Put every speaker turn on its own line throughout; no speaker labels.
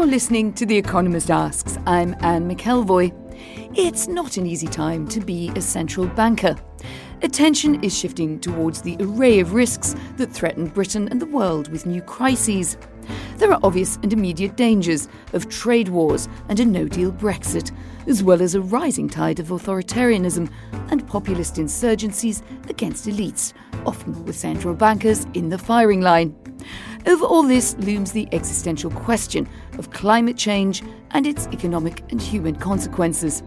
You're listening to The Economist Asks. I'm Anne McElvoy. It's not an easy time to be a central banker. Attention is shifting towards the array of risks that threaten Britain and the world with new crises. There are obvious and immediate dangers of trade wars and a no deal Brexit, as well as a rising tide of authoritarianism and populist insurgencies against elites, often with central bankers in the firing line. Over all this looms the existential question of climate change and its economic and human consequences.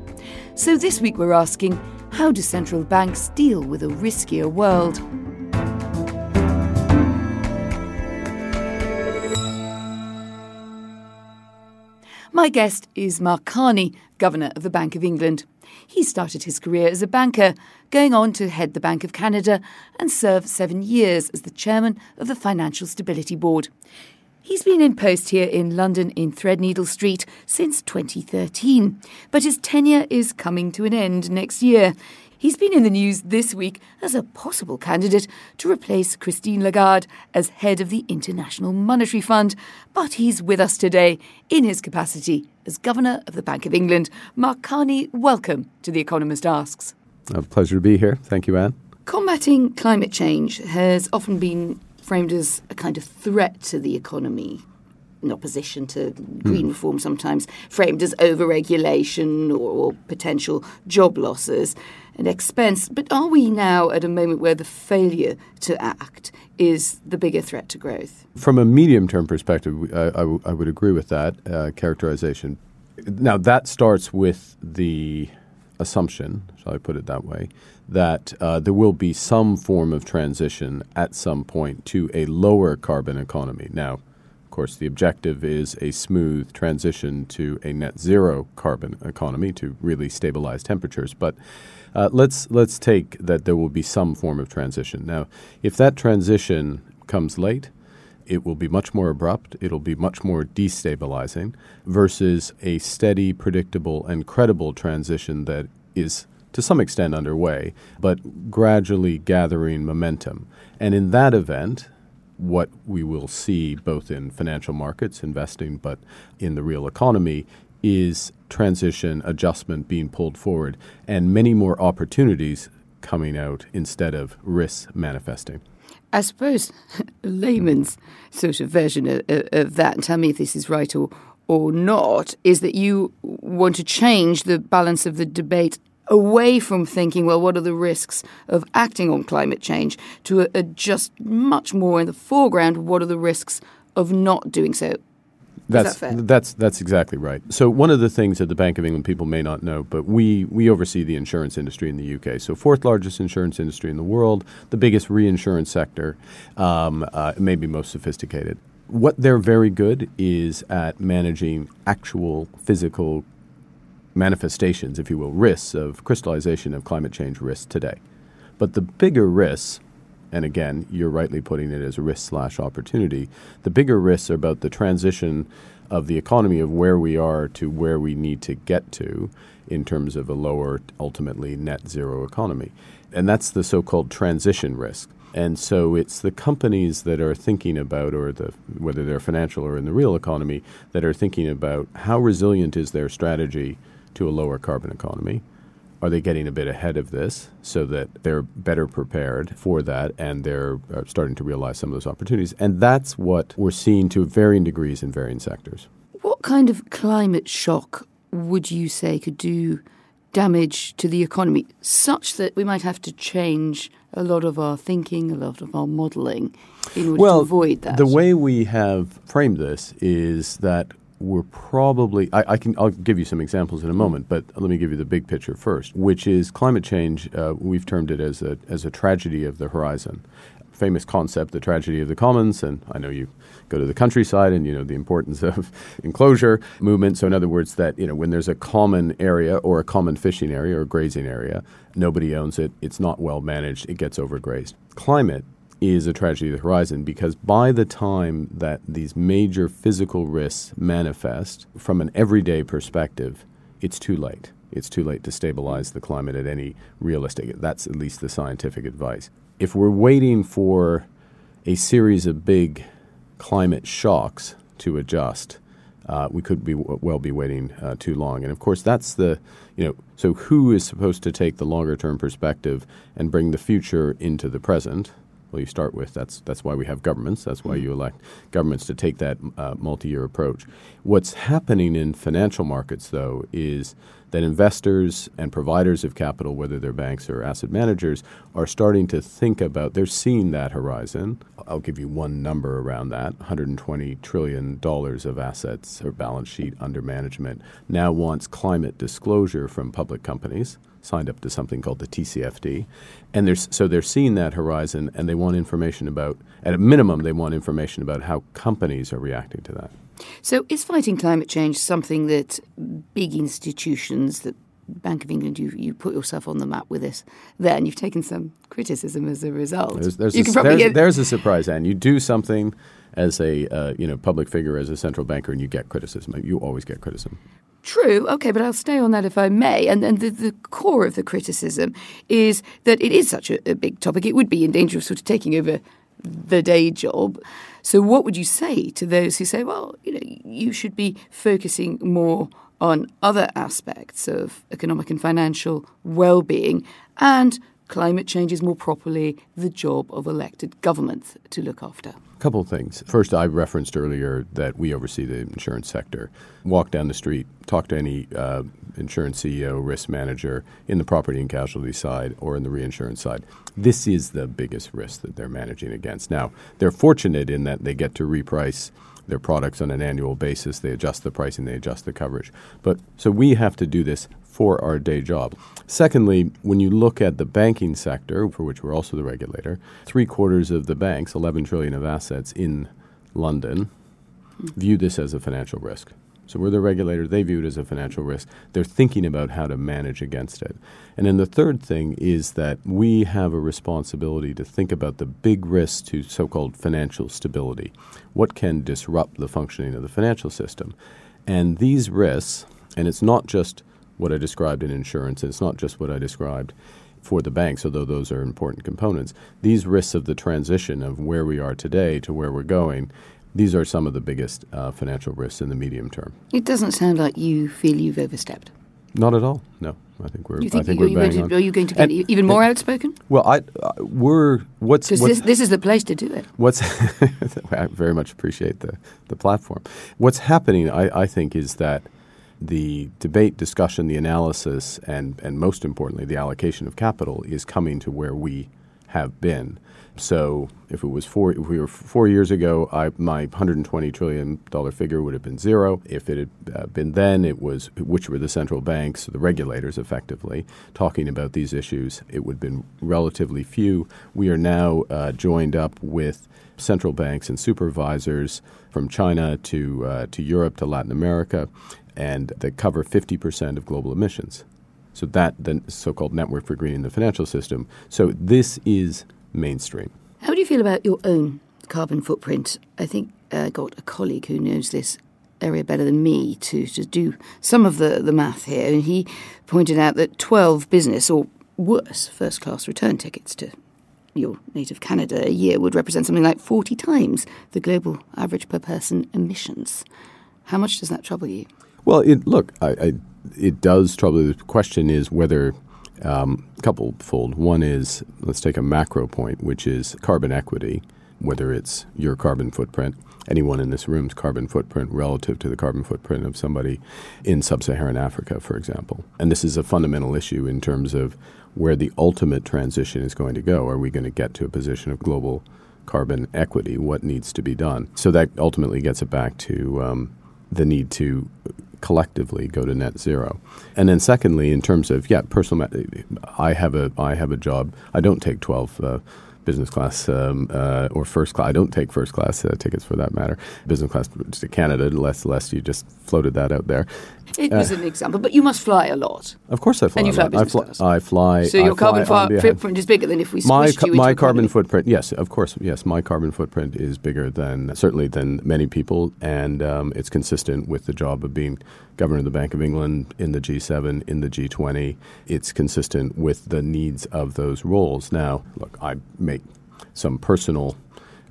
So this week we're asking how do central banks deal with a riskier world? My guest is Mark Carney, Governor of the Bank of England. He started his career as a banker, going on to head the Bank of Canada and serve seven years as the chairman of the Financial Stability Board. He's been in post here in London in Threadneedle Street since 2013, but his tenure is coming to an end next year. He's been in the news this week as a possible candidate to replace Christine Lagarde as head of the International Monetary Fund, but he's with us today in his capacity as Governor of the Bank of England. Mark Carney, welcome to The Economist Asks.
A pleasure to be here. Thank you, Anne.
Combating climate change has often been framed as a kind of threat to the economy in opposition to green mm. reform, sometimes framed as overregulation or, or potential job losses and expense. But are we now at a moment where the failure to act is the bigger threat to growth?
From a medium term perspective, I, I, I, would agree with that uh, characterization. Now, that starts with the assumption, shall I put it that way, that uh, there will be some form of transition at some point to a lower carbon economy. Now, of course, the objective is a smooth transition to a net zero carbon economy to really stabilize temperatures. But uh, let's let's take that there will be some form of transition. Now, if that transition comes late, it will be much more abrupt. It'll be much more destabilizing versus a steady, predictable, and credible transition that is to some extent underway, but gradually gathering momentum. And in that event, what we will see both in financial markets, investing, but in the real economy is transition adjustment being pulled forward and many more opportunities coming out instead of risks manifesting.
I suppose layman's sort of version of, of that, and tell me if this is right or, or not, is that you want to change the balance of the debate away from thinking, well, what are the risks of acting on climate change, to adjust much more in the foreground, what are the risks of not doing so?
That's
that
that's that's exactly right. So one of the things that the Bank of England people may not know, but we we oversee the insurance industry in the UK. So fourth largest insurance industry in the world, the biggest reinsurance sector, um, uh, maybe most sophisticated. What they're very good is at managing actual physical manifestations, if you will, risks of crystallization of climate change risks today. But the bigger risks and again, you're rightly putting it as risk slash opportunity. The bigger risks are about the transition of the economy of where we are to where we need to get to in terms of a lower, ultimately net zero economy. And that's the so called transition risk. And so it's the companies that are thinking about, or the, whether they're financial or in the real economy, that are thinking about how resilient is their strategy to a lower carbon economy are they getting a bit ahead of this so that they're better prepared for that and they're uh, starting to realize some of those opportunities? And that's what we're seeing to varying degrees in varying sectors.
What kind of climate shock would you say could do damage to the economy such that we might have to change a lot of our thinking, a lot of our modelling in order
well,
to avoid that?
The way we have framed this is that we're probably I, I, can I'll give you some examples in a moment, but let me give you the big picture first, which is climate change. Uh, we've termed it as a as a tragedy of the horizon. Famous concept, the tragedy of the commons, and I know you go to the countryside and you know the importance of enclosure movement. So in other words, that you know when there's a common area or a common fishing area or grazing area, nobody owns it. It's not well managed. It gets overgrazed. Climate is a tragedy of the horizon because by the time that these major physical risks manifest from an everyday perspective, it's too late. It's too late to stabilize the climate at any realistic. That's at least the scientific advice. If we're waiting for a series of big climate shocks to adjust, uh, we could be well be waiting uh, too long. And of course, that's the you know. So who is supposed to take the longer term perspective and bring the future into the present? Well, you start with. That's that's why we have governments. That's why mm-hmm. you elect governments to take that uh, multi-year approach. What's happening in financial markets, though, is that investors and providers of capital, whether they're banks or asset managers, are starting to think about. They're seeing that horizon. I'll give you one number around that: 120 trillion dollars of assets or balance sheet under management now wants climate disclosure from public companies signed up to something called the TCFD, and so they're seeing that horizon, and they want information about, at a minimum, they want information about how companies are reacting to that.
So, is fighting climate change something that big institutions, that Bank of England, you, you put yourself on the map with this there, and you've taken some criticism as a result.
There's, there's, a, there's, there's a surprise, and you do something as a uh, you know public figure, as a central banker, and you get criticism. You always get criticism.
True, okay, but I'll stay on that if I may. And, and the, the core of the criticism is that it is such a, a big topic. It would be in danger of sort of taking over the day job. So, what would you say to those who say, well, you know, you should be focusing more on other aspects of economic and financial well being and climate change is more properly the job of elected governments to look after?
A couple of things. First, I referenced earlier that we oversee the insurance sector. Walk down the street, talk to any uh, insurance CEO, risk manager in the property and casualty side or in the reinsurance side. This is the biggest risk that they're managing against. Now, they're fortunate in that they get to reprice their products on an annual basis. They adjust the pricing, they adjust the coverage. But so we have to do this for our day job. Secondly, when you look at the banking sector, for which we're also the regulator, three quarters of the banks, 11 trillion of assets in London, hmm. view this as a financial risk. So we're the regulator. They view it as a financial risk. They're thinking about how to manage against it. And then the third thing is that we have a responsibility to think about the big risks to so called financial stability. What can disrupt the functioning of the financial system? And these risks, and it's not just what I described in insurance. It's not just what I described for the banks, although those are important components. These risks of the transition of where we are today to where we're going, these are some of the biggest uh, financial risks in the medium term.
It doesn't sound like you feel you've overstepped.
Not at all. No, I think we're.
You think
I think
you,
we're bang
to, Are you going to get and, even more outspoken?
Well, I uh, we're what's
because this, this is the place to do it.
What's I very much appreciate the the platform. What's happening, I, I think, is that the debate, discussion, the analysis, and, and most importantly, the allocation of capital is coming to where we have been. So if it was four, if we were four years ago, I, my 120 trillion dollar figure would have been zero. If it had uh, been then, it was which were the central banks, the regulators, effectively talking about these issues. It would have been relatively few. We are now uh, joined up with central banks and supervisors from China to uh, to Europe to Latin America, and that cover 50% of global emissions. So that the so-called network for greening the financial system. So this is mainstream.
How do you feel about your own carbon footprint? I think I uh, got a colleague who knows this area better than me to, to do some of the, the math here, and he pointed out that 12 business or worse first class return tickets to your native Canada a year would represent something like 40 times the global average per person emissions. How much does that trouble you?
Well, it, look, I, I, it does trouble. The question is whether um, couple fold. One is let's take a macro point, which is carbon equity, whether it's your carbon footprint, anyone in this room's carbon footprint relative to the carbon footprint of somebody in sub Saharan Africa, for example. And this is a fundamental issue in terms of where the ultimate transition is going to go. Are we going to get to a position of global carbon equity? What needs to be done? So that ultimately gets it back to um, the need to collectively go to net zero. And then secondly, in terms of yeah, personal, I have a I have a job. I don't take twelve. Uh, business class um, uh, or first class. I don't take first class uh, tickets for that matter. Business class to Canada, unless, unless you just floated that out there.
It was uh, an example, but you must fly a lot.
Of course, I fly.
And you fly
business
I fly, class.
I fly.
So your
I
carbon fly footprint is bigger than if we
my
you
my carbon footprint. Yes, of course. Yes, my carbon footprint is bigger than certainly than many people, and um, it's consistent with the job of being governor of the Bank of England in the G7, in the G20. It's consistent with the needs of those roles. Now, look, I make some personal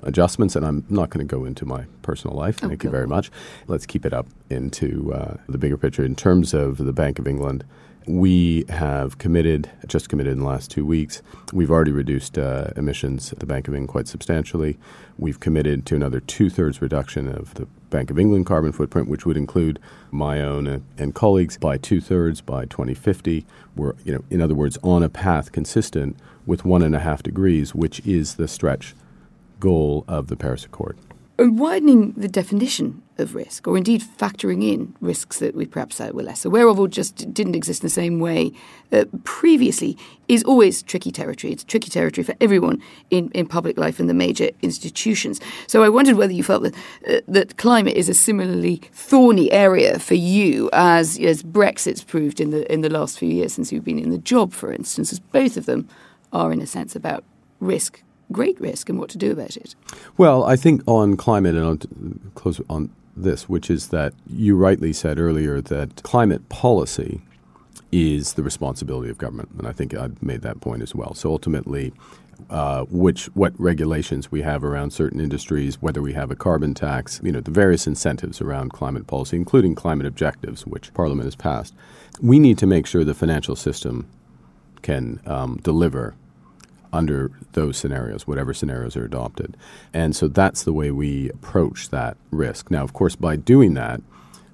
adjustments, and I'm not going to go into my personal life. Thank okay. you very much. Let's keep it up into uh, the bigger picture. In terms of the Bank of England, we have committed, just committed in the last two weeks, we've already reduced uh, emissions at the Bank of England quite substantially. We've committed to another two thirds reduction of the Bank of England carbon footprint, which would include my own and, and colleagues by two thirds by 2050. We're, you know, in other words, on a path consistent with one and a half degrees, which is the stretch goal of the Paris Accord.
And widening the definition of risk, or indeed factoring in risks that we perhaps uh, were less aware of or just didn't exist in the same way uh, previously, is always tricky territory. It's tricky territory for everyone in, in public life and the major institutions. So I wondered whether you felt that uh, that climate is a similarly thorny area for you as as Brexit's proved in the in the last few years since you've been in the job, for instance, as both of them are, in a sense, about risk, great risk, and what to do about it.
Well, I think on climate, and I'll close on this, which is that you rightly said earlier that climate policy is the responsibility of government, and I think I've made that point as well. So ultimately, uh, which what regulations we have around certain industries, whether we have a carbon tax, you know, the various incentives around climate policy, including climate objectives, which Parliament has passed. We need to make sure the financial system can um, deliver under those scenarios, whatever scenarios are adopted. And so that's the way we approach that risk. Now, of course, by doing that,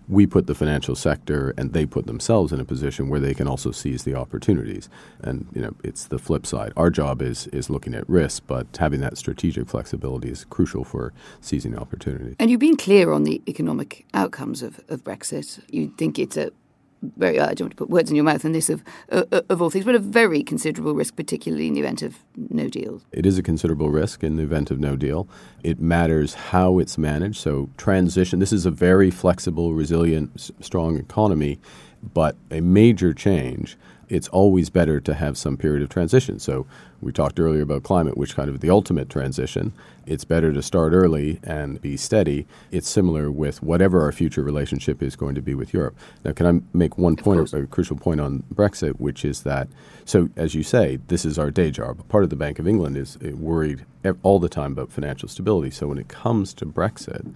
we put the financial sector and they put themselves in a position where they can also seize the opportunities. And you know, it's the flip side. Our job is is looking at risk, but having that strategic flexibility is crucial for seizing the opportunity.
And you've been clear on the economic outcomes of, of Brexit. You think it's a very, I don't want to put words in your mouth on this of, uh, of all things, but a very considerable risk, particularly in the event of no deal.
It is a considerable risk in the event of no deal. It matters how it's managed. So, transition, this is a very flexible, resilient, strong economy, but a major change it's always better to have some period of transition. So we talked earlier about climate, which kind of the ultimate transition. It's better to start early and be steady. It's similar with whatever our future relationship is going to be with Europe. Now, can I make one point, a crucial point on Brexit, which is that, so as you say, this is our day job. Part of the Bank of England is uh, worried all the time about financial stability. So when it comes to Brexit,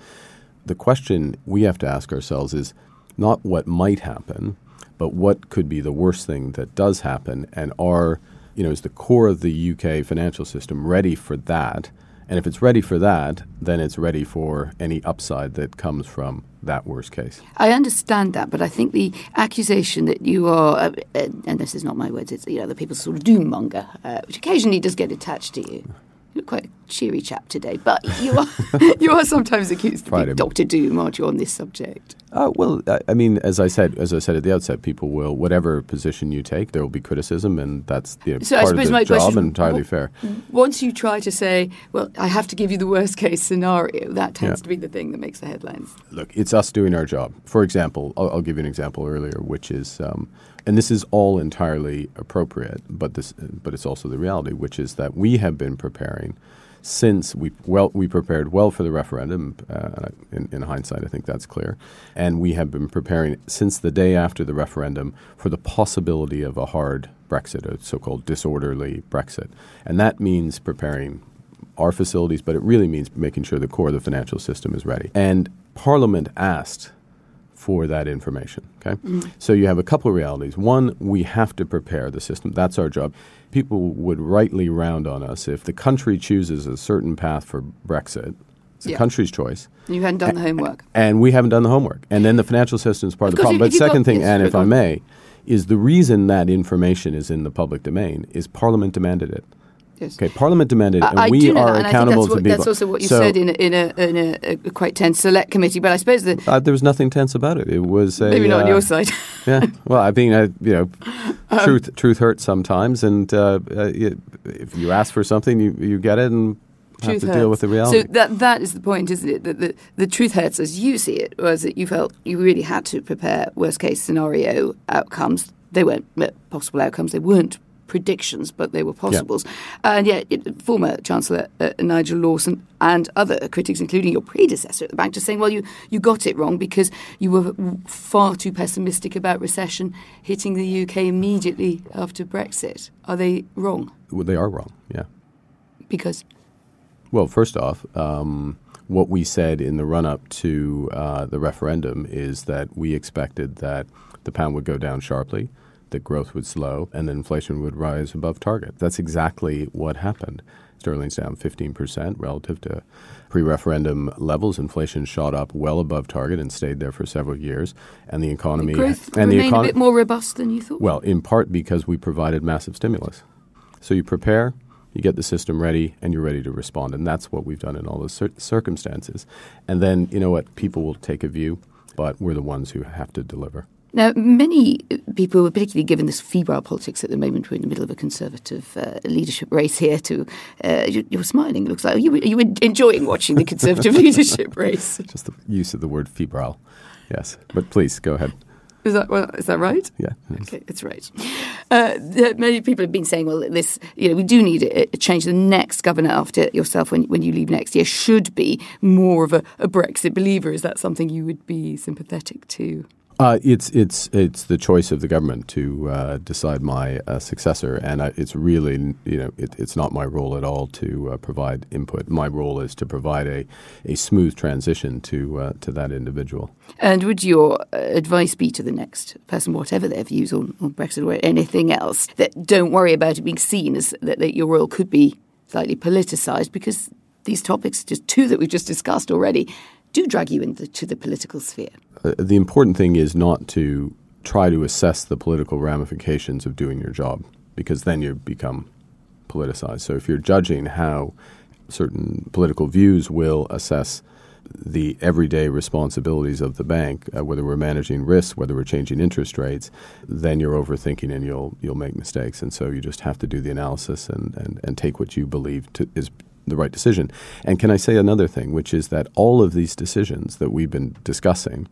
the question we have to ask ourselves is not what might happen, but what could be the worst thing that does happen, and are you know is the core of the UK financial system ready for that? And if it's ready for that, then it's ready for any upside that comes from that worst case.
I understand that, but I think the accusation that you are, uh, uh, and this is not my words, it's you know the people sort of doom monger, uh, which occasionally does get attached to you. You look quite a cheery chap today, but you are you are sometimes accused of being Doctor Doom, aren't you, on this subject?
Uh, well, I mean, as I said, as I said at the outset, people will whatever position you take, there will be criticism, and that's you know, so part of the job and entirely w- fair.
Once you try to say, "Well, I have to give you the worst case scenario," that tends yeah. to be the thing that makes the headlines.
Look, it's us doing our job. For example, I'll, I'll give you an example earlier, which is. Um, and this is all entirely appropriate, but this, but it's also the reality, which is that we have been preparing since we well we prepared well for the referendum. Uh, in, in, hindsight, I think that's clear, and we have been preparing since the day after the referendum for the possibility of a hard Brexit, a so-called disorderly Brexit, and that means preparing our facilities, but it really means making sure the core of the financial system is ready. And Parliament asked for that information. Okay, mm-hmm. so you have a couple of realities. One, we have to prepare the system. That's our job. People would rightly round on us if the country chooses a certain path for Brexit. It's the country's choice.
You hadn't done the homework,
and we haven't done the homework. And then the financial system is part of, of the problem. But second thing, and if I may, is the reason that information is in the public domain is Parliament demanded it. Okay, Parliament demanded, and
I
we are
that,
accountable
I think that's, what,
to people.
that's also what you
So,
said in a, in, a, in a, a quite tense select committee. But I suppose that
uh, there was nothing tense about it. It was a,
maybe not on
uh,
your side.
yeah. Well, I mean, uh, you know,
Um,
truth truth hurts sometimes, and uh, uh, if you ask for something, you you get it, and have to
hurts.
deal with the reality.
So that that is the point, isn't it? That the, the truth hurts as you see it, was that you felt you really had to prepare worst case scenario outcomes. They weren't uh, possible outcomes. They weren't predictions, but they were possibles. And yet, it, former Chancellor uh, Nigel Lawson and other critics, including your predecessor at the bank, just saying, "Well, you you got it wrong because you were far too pessimistic about recession hitting the UK immediately after Brexit." Are they wrong?
Well, they are wrong. Yeah.
Because
Well, first off, um, what we said in the run up to uh, the referendum is that we expected that the pound would go down sharply, that growth would slow, and then inflation would rise above target. That's exactly what happened. Sterling's down 15% relative to pre referendum levels. Inflation shot up well above target and stayed there for several years. And the economy.
growth
and the
remained
econ-
a bit more robust than you thought.
well, in part because we provided massive stimulus. So you prepare, you get the system ready, and you're ready to respond. And that's what we've done in all those cir- circumstances. And then, you know what? People will take a view, but we're the ones who have to deliver.
Now, many people, particularly given this febrile politics at the moment, we're in the middle of a conservative uh, leadership race here. To uh, you, you're smiling. It looks like are you you enjoying watching the conservative leadership race.
Just the use of the word febrile. Yes. But please, go ahead.
Is that well, is that right?
Yeah. it is.
Okay, it's right. Uh, many people have been saying, well, this, you know, we do need a, a change. The next governor after yourself, when, when you leave next year, should be more of a, a Brexit believer. Is that something you would be sympathetic to?
Uh, it's it's it's the choice of the government to uh, decide my uh, successor, and it's really you know it, it's not my role at all to uh, provide input. My role is to provide a, a smooth transition to uh, to that individual.
And would your uh, advice be to the next person, whatever their views on, on Brexit or anything else, that don't worry about it being seen as that, that your role could be slightly politicised because these topics, just two that we've just discussed already, do drag you into the political sphere?
Uh, the important thing is not to try to assess the political ramifications of doing your job, because then you become politicized. So if you're judging how certain political views will assess the everyday responsibilities of the bank, uh, whether we're managing risks, whether we're changing interest rates, then you're overthinking and you'll you'll make mistakes. And so you just have to do the analysis and, and, and take what you believe to, is the right decision. And can I say another thing, which is that all of these decisions that we've been discussing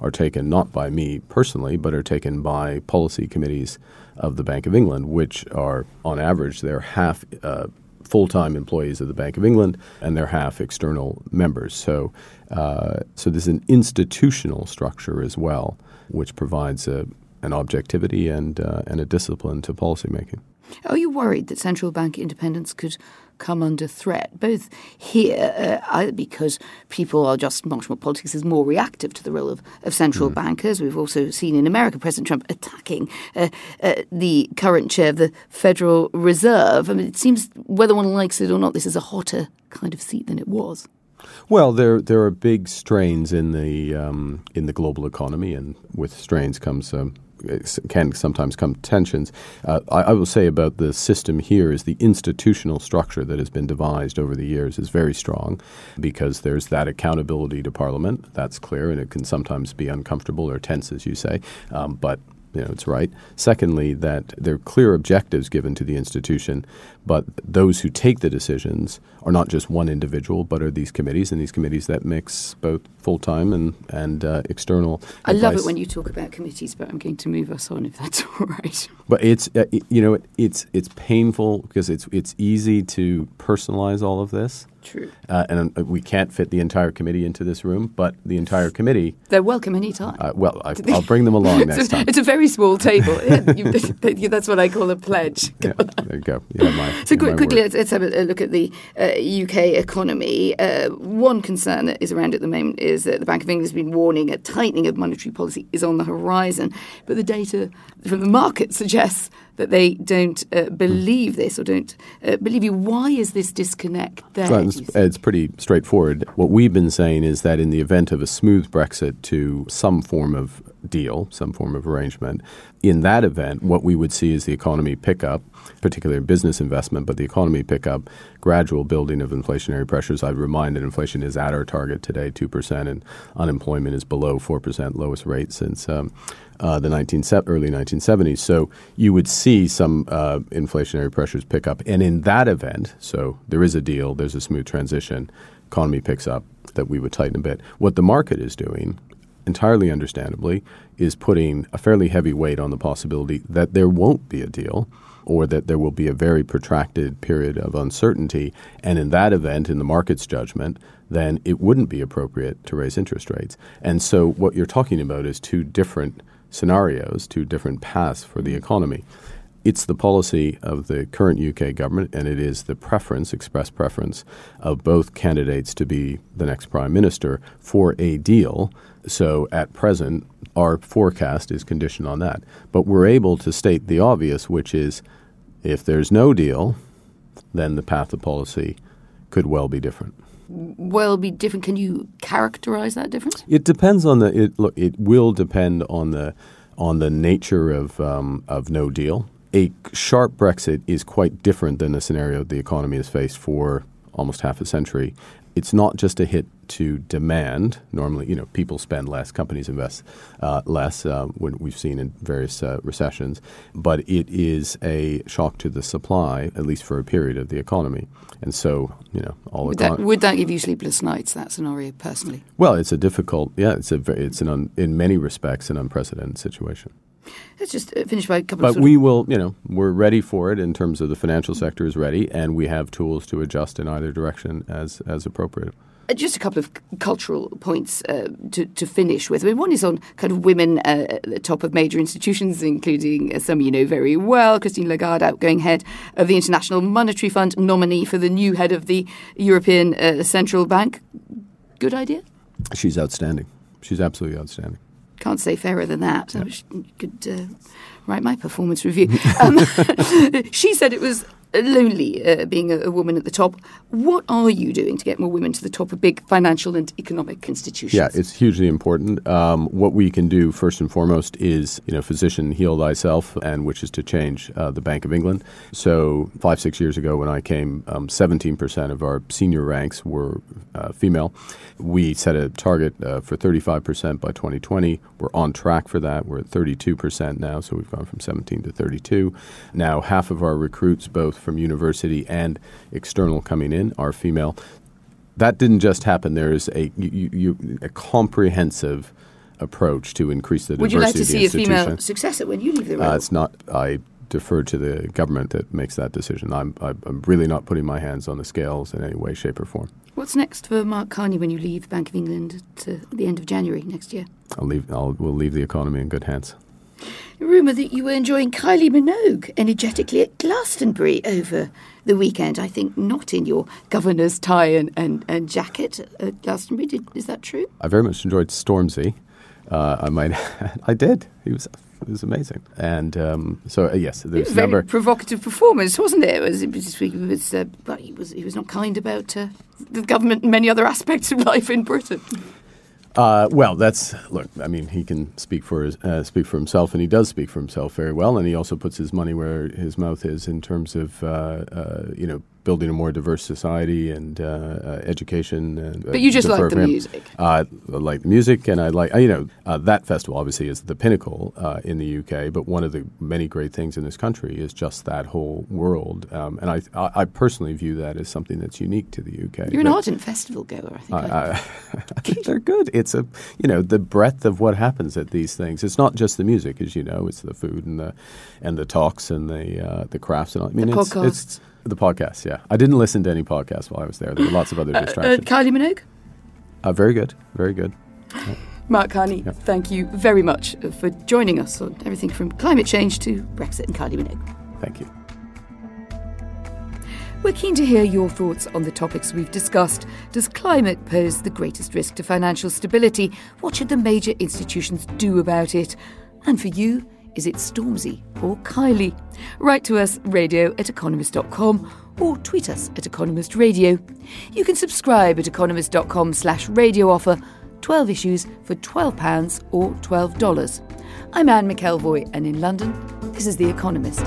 are taken not by me personally, but are taken by policy committees of the Bank of England, which are, on average, they're half uh, full time employees of the Bank of England and they're half external members. So, uh, so there's an institutional structure as well, which provides a, an objectivity and, uh, and a discipline to policymaking.
Are you worried that central bank independence could come under threat, both here, uh, either because people are just much more politics is more reactive to the role of, of central bankers. We've also seen in America President Trump attacking uh, uh, the current chair of the Federal Reserve. I mean, it seems whether one likes it or not, this is a hotter kind of seat than it was.
Well, there there are big strains in the um, in the global economy, and with strains comes um, can sometimes come tensions. Uh, I, I, will say about the system here is the institutional structure that has been devised over the years is very strong because there's that accountability to Parliament. That's clear, and it can sometimes be uncomfortable or tense, as you say, um, but. You know, it's right. Secondly, that there are clear objectives given to the institution, but those who take the decisions are not just one individual, but are these committees, and these committees that mix both full time and and uh, external.
I love it when you talk about committees, but I'm going to move us on if that's all right.
But it's uh, it- you know it, it's it's painful because it's it's easy to personalize all of this,
True.
uh, and uh, we can't fit the entire committee into this room. But the entire committee,
They're welcome anytime.
uh, well, I, I'll bring them along next time.
it's a very small table. Yeah, you, that's what I call a pledge.
Yeah, there you go. You my,
So
have
quickly, let's, let's have a, a look at the uh, UK economy. Uh, one concern that is around at the moment is that the Bank of England has been warning a tightening of monetary policy is on the horizon, but the data from the market suggests that they don't uh, believe this or don't uh, believe you. Why is this disconnect there?
Well, it's, it's pretty straightforward. What we've been saying is that in the event of a smooth Brexit to some form of deal, some form of arrangement. In that event, what we would see is the economy pick up, particularly business investment, but the economy pick up, gradual building of inflationary pressures. I'd remind that inflation is at our target today, 2%, and unemployment is below 4%, lowest rate since um, uh, the 19, early 1970s. So you would see some uh, inflationary pressures pick up. And in that event, so there is a deal, there's a smooth transition, economy picks up, that we would tighten a bit. What the market is doing entirely understandably, is putting a fairly heavy weight on the possibility that there won't be a deal or that there will be a very protracted period of uncertainty. And in that event, in the market's judgment, then it wouldn't be appropriate to raise interest rates. And so what you're talking about is two different scenarios, two different paths for the economy. It's the policy of the current UK government, and it is the preference, express preference, of both candidates to be the next prime minister for a deal so at present, our forecast is conditioned on that. But we're able to state the obvious, which is if there's no deal, then the path of policy could well be different.
Well, be different. Can you characterize that difference?
It depends on the. It, look, it will depend on the on the nature of um, of no deal. A sharp Brexit is quite different than the scenario the economy has faced for almost half a century, it's not just a hit to demand. Normally, you know, people spend less, companies invest uh, less, uh, when we've seen in various uh, recessions, but it is a shock to the supply, at least for a period of the economy. And so, you know, all
would, econ- that, would that give you sleepless nights? That scenario, personally?
Well, it's a difficult, yeah, it's a it's an un, in many respects an unprecedented situation.
Let's just uh, finish by a couple.
But we will, you know, we're ready for it in terms of the financial sector is ready, and we have tools to adjust in either direction as as appropriate.
Uh, just a couple of cultural points uh, to, to finish with. I mean, one is on kind of women uh, at the top of major institutions, including uh, some you know very well. Christine Lagarde, outgoing head of the International Monetary Fund, nominee for the new head of the European uh, Central Bank. Good idea?
She's outstanding. She's absolutely outstanding
can't say fairer than that. Yep. I could uh, write my performance review. Um, she said it was lonely uh, being a, a, woman at the top. What are you doing to get more women to the top of big financial and economic institutions?
Yeah, it's hugely important. Um, what we can do first and foremost is, you know, physician heal thyself, and which is to change uh, the Bank of England. So five six years ago, when I came, um, 17% of our senior ranks were uh, female. We set a target uh, for 35% by 2020. We're on track for that. We're at 32% now, so we've gone from 17 to 32. Now half of our recruits, both from university and external coming in are female. That didn't just happen. There is a, you, you, a comprehensive approach to increase the
Would
diversity.
Would you like to see a female successor when you leave the role?
Uh, it's not. I defer to the government that makes that decision. I'm, I'm really not putting my hands on the scales in any way, shape, or form.
What's next for Mark Carney when you leave the Bank of England to the end of January next year?
I'll leave. I'll, we'll leave the economy in good hands
rumour that you were enjoying Kylie Minogue energetically at Glastonbury over the weekend. I think not in your governor's tie and, and, and jacket at Glastonbury. Did, is that true?
I very much enjoyed Stormzy. Uh, I might. I did. He was. It was amazing, and um, so uh, yes, there was,
a very
number
provocative performance, wasn't it? It was. It was, it was uh, but he was. He was not kind about uh, the government and many other aspects of life in Britain.
Uh, well, that's look. I mean, he can speak for his, uh, speak for himself, and he does speak for himself very well. And he also puts his money where his mouth is in terms of uh, uh you know building a more diverse society and uh, uh, education. And,
but you just like the music.
I like the music, and I like you know that festival obviously is the pinnacle in the UK. But one of the many great things in this country is just that whole world, um, and I, I personally view that as something that's unique to the UK.
You're an ardent festival goer, I think. I, I,
I think they're good. It's a you know the breadth of what happens at these things. It's not just the music, as you know. It's the food and the and the talks and the uh, the crafts and all. I
mean,
the
it's, podcast. it's
the podcast. Yeah, I didn't listen to any podcasts while I was there. There were lots of other uh, uh, distractions.
Kylie Minogue.
Uh, very good, very good. Yeah.
Mark Carney, yeah. thank you very much for joining us on everything from climate change to Brexit and Kylie Minogue.
Thank you.
We're keen to hear your thoughts on the topics we've discussed. Does climate pose the greatest risk to financial stability? What should the major institutions do about it? And for you, is it Stormzy or Kylie? Write to us radio at economist.com or tweet us at Economist Radio. You can subscribe at economist.com slash radio offer 12 issues for £12 or $12. I'm Anne McElvoy, and in London, this is The Economist.